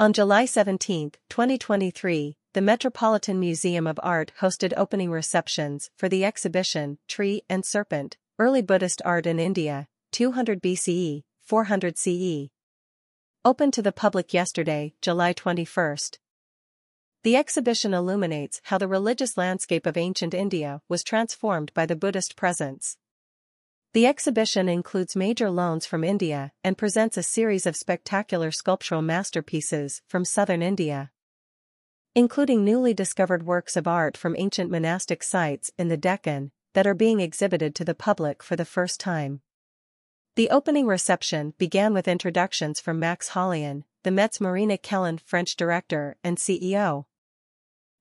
On July 17, 2023, the Metropolitan Museum of Art hosted opening receptions for the exhibition Tree and Serpent, Early Buddhist Art in India, 200 BCE, 400 CE. Open to the public yesterday, July 21. The exhibition illuminates how the religious landscape of ancient India was transformed by the Buddhist presence. The exhibition includes major loans from India and presents a series of spectacular sculptural masterpieces from southern India. Including newly discovered works of art from ancient monastic sites in the Deccan that are being exhibited to the public for the first time. The opening reception began with introductions from Max Hollein, the Met's Marina Kellen French director and CEO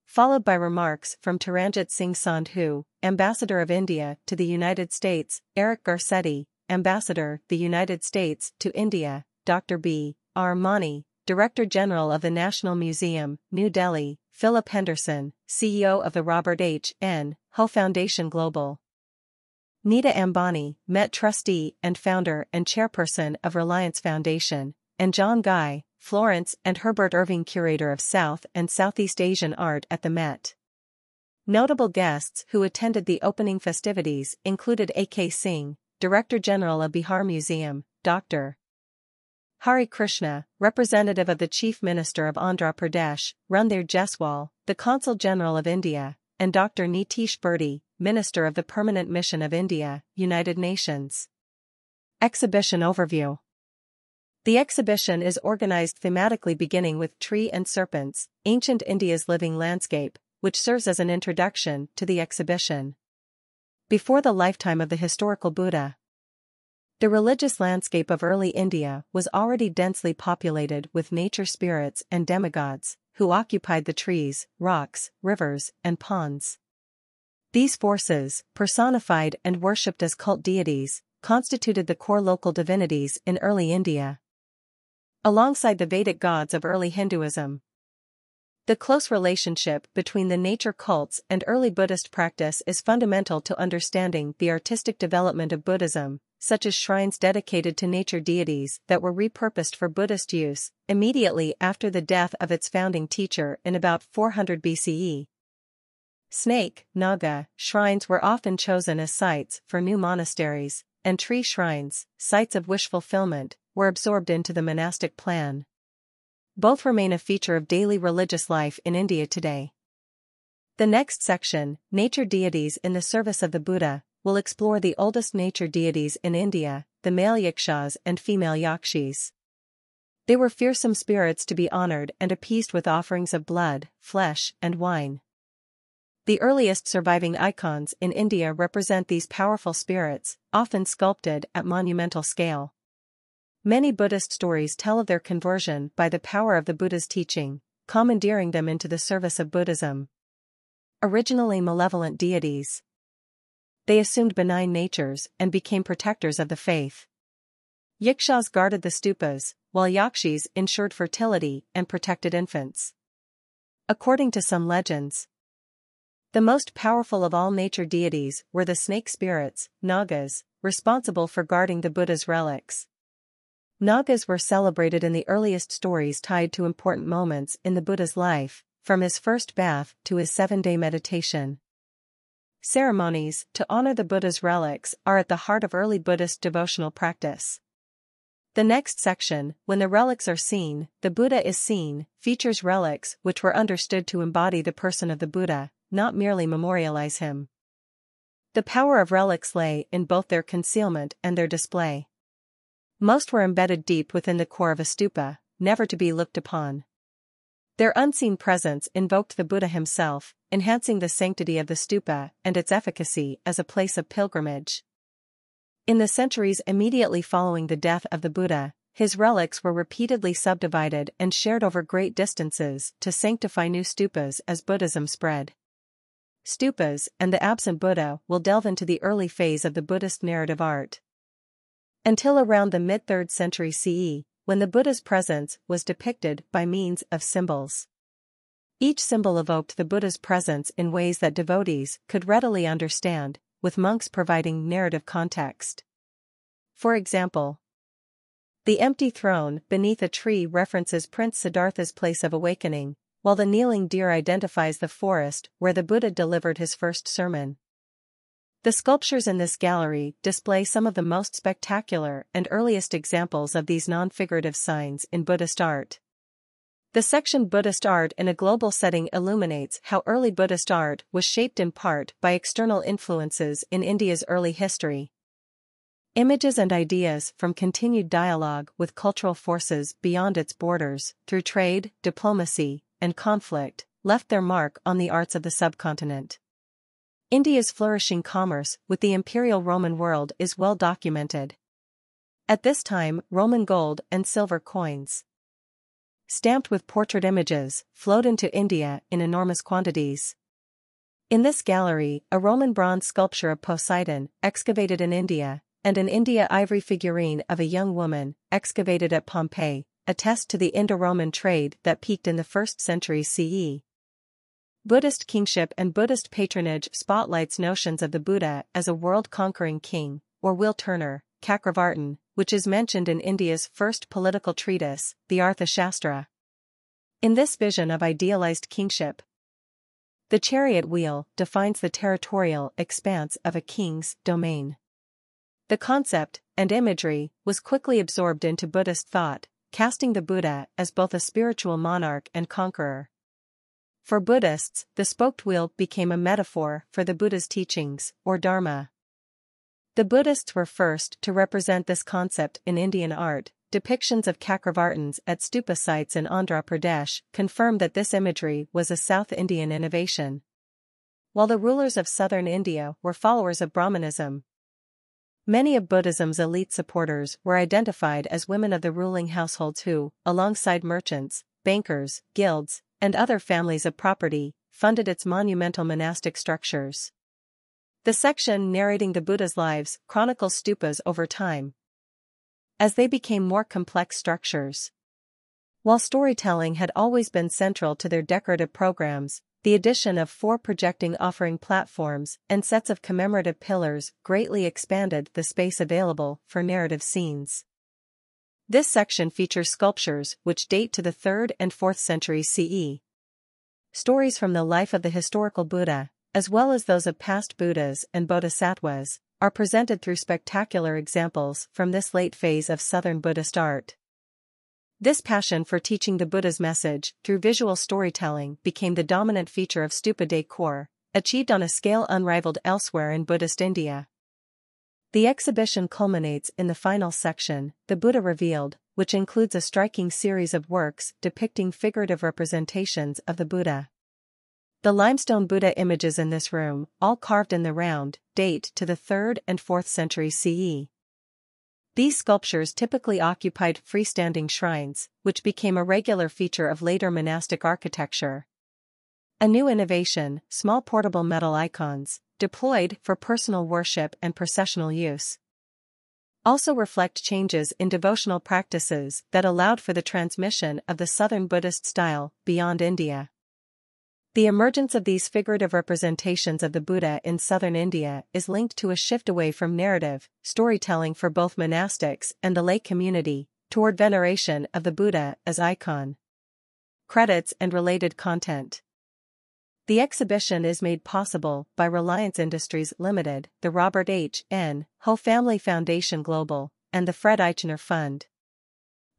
followed by remarks from Taranjit Singh Sandhu, Ambassador of India to the United States, Eric Garcetti, Ambassador, the United States to India, Dr. B. R. Mani, Director General of the National Museum, New Delhi, Philip Henderson, CEO of the Robert H. N. Ho Foundation Global. Nita Ambani, Met trustee and founder and chairperson of Reliance Foundation, and John Guy, Florence and Herbert Irving Curator of South and Southeast Asian Art at the Met. Notable guests who attended the opening festivities included A.K. Singh, Director General of Bihar Museum, Dr. Hari Krishna, representative of the Chief Minister of Andhra Pradesh, Randhir Jaiswal, the Consul General of India, and Dr. Nitish Birdi, Minister of the Permanent Mission of India, United Nations. Exhibition Overview the exhibition is organized thematically beginning with Tree and Serpents, Ancient India's Living Landscape, which serves as an introduction to the exhibition. Before the lifetime of the historical Buddha, the religious landscape of early India was already densely populated with nature spirits and demigods, who occupied the trees, rocks, rivers, and ponds. These forces, personified and worshipped as cult deities, constituted the core local divinities in early India alongside the Vedic gods of early Hinduism. The close relationship between the nature cults and early Buddhist practice is fundamental to understanding the artistic development of Buddhism, such as shrines dedicated to nature deities that were repurposed for Buddhist use immediately after the death of its founding teacher in about 400 BCE. Snake, Naga, shrines were often chosen as sites for new monasteries, and tree shrines, sites of wish fulfillment, were absorbed into the monastic plan. Both remain a feature of daily religious life in India today. The next section, Nature Deities in the Service of the Buddha, will explore the oldest nature deities in India, the male yakshas and female yakshis. They were fearsome spirits to be honored and appeased with offerings of blood, flesh, and wine. The earliest surviving icons in India represent these powerful spirits, often sculpted at monumental scale. Many Buddhist stories tell of their conversion by the power of the Buddha's teaching, commandeering them into the service of Buddhism. Originally malevolent deities, they assumed benign natures and became protectors of the faith. Yakshas guarded the stupas, while yakshis ensured fertility and protected infants. According to some legends, the most powerful of all nature deities were the snake spirits, Nagas, responsible for guarding the Buddha's relics. Nagas were celebrated in the earliest stories tied to important moments in the Buddha's life, from his first bath to his seven-day meditation. Ceremonies to honor the Buddha's relics are at the heart of early Buddhist devotional practice. The next section, When the Relics Are Seen, the Buddha is Seen, features relics which were understood to embody the person of the Buddha, not merely memorialize him. The power of relics lay in both their concealment and their display. Most were embedded deep within the core of a stupa, never to be looked upon. Their unseen presence invoked the Buddha himself, enhancing the sanctity of the stupa and its efficacy as a place of pilgrimage. In the centuries immediately following the death of the Buddha, his relics were repeatedly subdivided and shared over great distances to sanctify new stupas as Buddhism spread. Stupas and the absent Buddha will delve into the early phase of the Buddhist narrative art. Until around the mid-3rd century CE, when the Buddha's presence was depicted by means of symbols. Each symbol evoked the Buddha's presence in ways that devotees could readily understand, with monks providing narrative context. For example, The empty throne beneath a tree references Prince Siddhartha's place of awakening, while the kneeling deer identifies the forest where the Buddha delivered his first sermon. The sculptures in this gallery display some of the most spectacular and earliest examples of these non-figurative signs in Buddhist art. The section Buddhist art in a global setting illuminates how early Buddhist art was shaped in part by external influences in India's early history. Images and ideas from continued dialogue with cultural forces beyond its borders, through trade, diplomacy, and conflict, left their mark on the arts of the subcontinent. India's flourishing commerce with the imperial Roman world is well documented. At this time, Roman gold and silver coins, stamped with portrait images, flowed into India in enormous quantities. In this gallery, a Roman bronze sculpture of Poseidon, excavated in India, and an India ivory figurine of a young woman, excavated at Pompeii, attest to the Indo-Roman trade that peaked in the 1st century CE. Buddhist kingship and Buddhist patronage spotlights notions of the Buddha as a world-conquering king, or wheel turner, Chakravartin, which is mentioned in India's first political treatise, the Arthashastra. In this vision of idealized kingship, the chariot wheel defines the territorial expanse of a king's domain. The concept and imagery was quickly absorbed into Buddhist thought, casting the Buddha as both a spiritual monarch and conqueror. For Buddhists, the spoked wheel became a metaphor for the Buddha's teachings, or Dharma. The Buddhists were first to represent this concept in Indian art. Depictions of Chakravartins at stupa sites in Andhra Pradesh confirm that this imagery was a South Indian innovation. While the rulers of southern India were followers of Brahmanism, Many of Buddhism's elite supporters were identified as women of the ruling households who, alongside merchants, bankers, guilds, and other families of property, funded its monumental monastic structures. The section narrating the Buddha's lives chronicles stupas over time. As they became more complex structures. While storytelling had always been central to their decorative programs, the addition of four projecting offering platforms and sets of commemorative pillars greatly expanded the space available for narrative scenes. This section features sculptures which date to the 3rd and 4th centuries CE. Stories from the life of the historical Buddha, as well as those of past Buddhas and Bodhisattvas, are presented through spectacular examples from this late phase of Southern Buddhist art. This passion for teaching the Buddha's message through visual storytelling became the dominant feature of stupa decor, achieved on a scale unrivaled elsewhere in Buddhist India. The exhibition culminates in the final section, The Buddha Revealed, which includes a striking series of works depicting figurative representations of the Buddha. The limestone Buddha images in this room, all carved in the round, date to the 3rd and 4th century CE. These sculptures typically occupied freestanding shrines, which became a regular feature of later monastic architecture. A new innovation, small portable metal icons, deployed for personal worship and processional use. Also reflect changes in devotional practices that allowed for the transmission of the Southern Buddhist style beyond India. The emergence of these figurative representations of the Buddha in southern India is linked to a shift away from narrative, storytelling for both monastics and the lay community, toward veneration of the Buddha as icon. Credits and related content. The exhibition is made possible by Reliance Industries Limited, the Robert H. N. Ho Family Foundation Global, and the Fred Eychaner Fund.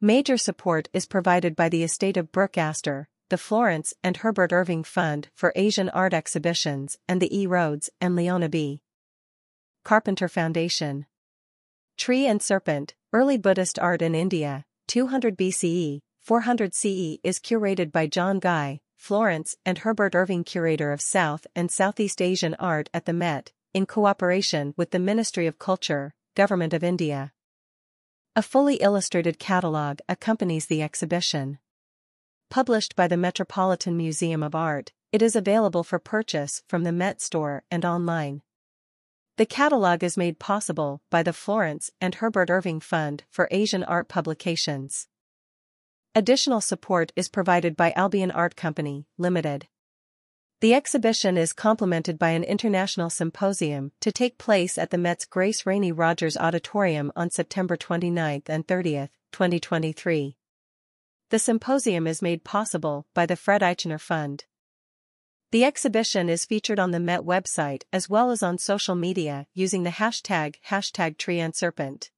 Major support is provided by the estate of Brooke Astor, the Florence and Herbert Irving Fund for Asian Art Exhibitions and the E. Rhodes and Leona B. Carpenter Foundation. Tree and Serpent, Early Buddhist Art in India, 200 BCE, 400 CE is curated by John Guy, Florence and Herbert Irving Curator of South and Southeast Asian Art at the Met, in cooperation with the Ministry of Culture, Government of India. A fully illustrated catalogue accompanies the exhibition. Published by the Metropolitan Museum of Art, it is available for purchase from the Met Store and online. The catalog is made possible by the Florence and Herbert Irving Fund for Asian Art Publications. Additional support is provided by Albion Art Company, Limited. The exhibition is complemented by an international symposium to take place at the Met's Grace Rainey Rogers Auditorium on September 29 and 30, 2023. The symposium is made possible by the Fred Eychaner Fund. The exhibition is featured on the Met website as well as on social media using the hashtag hashtag tree and serpent.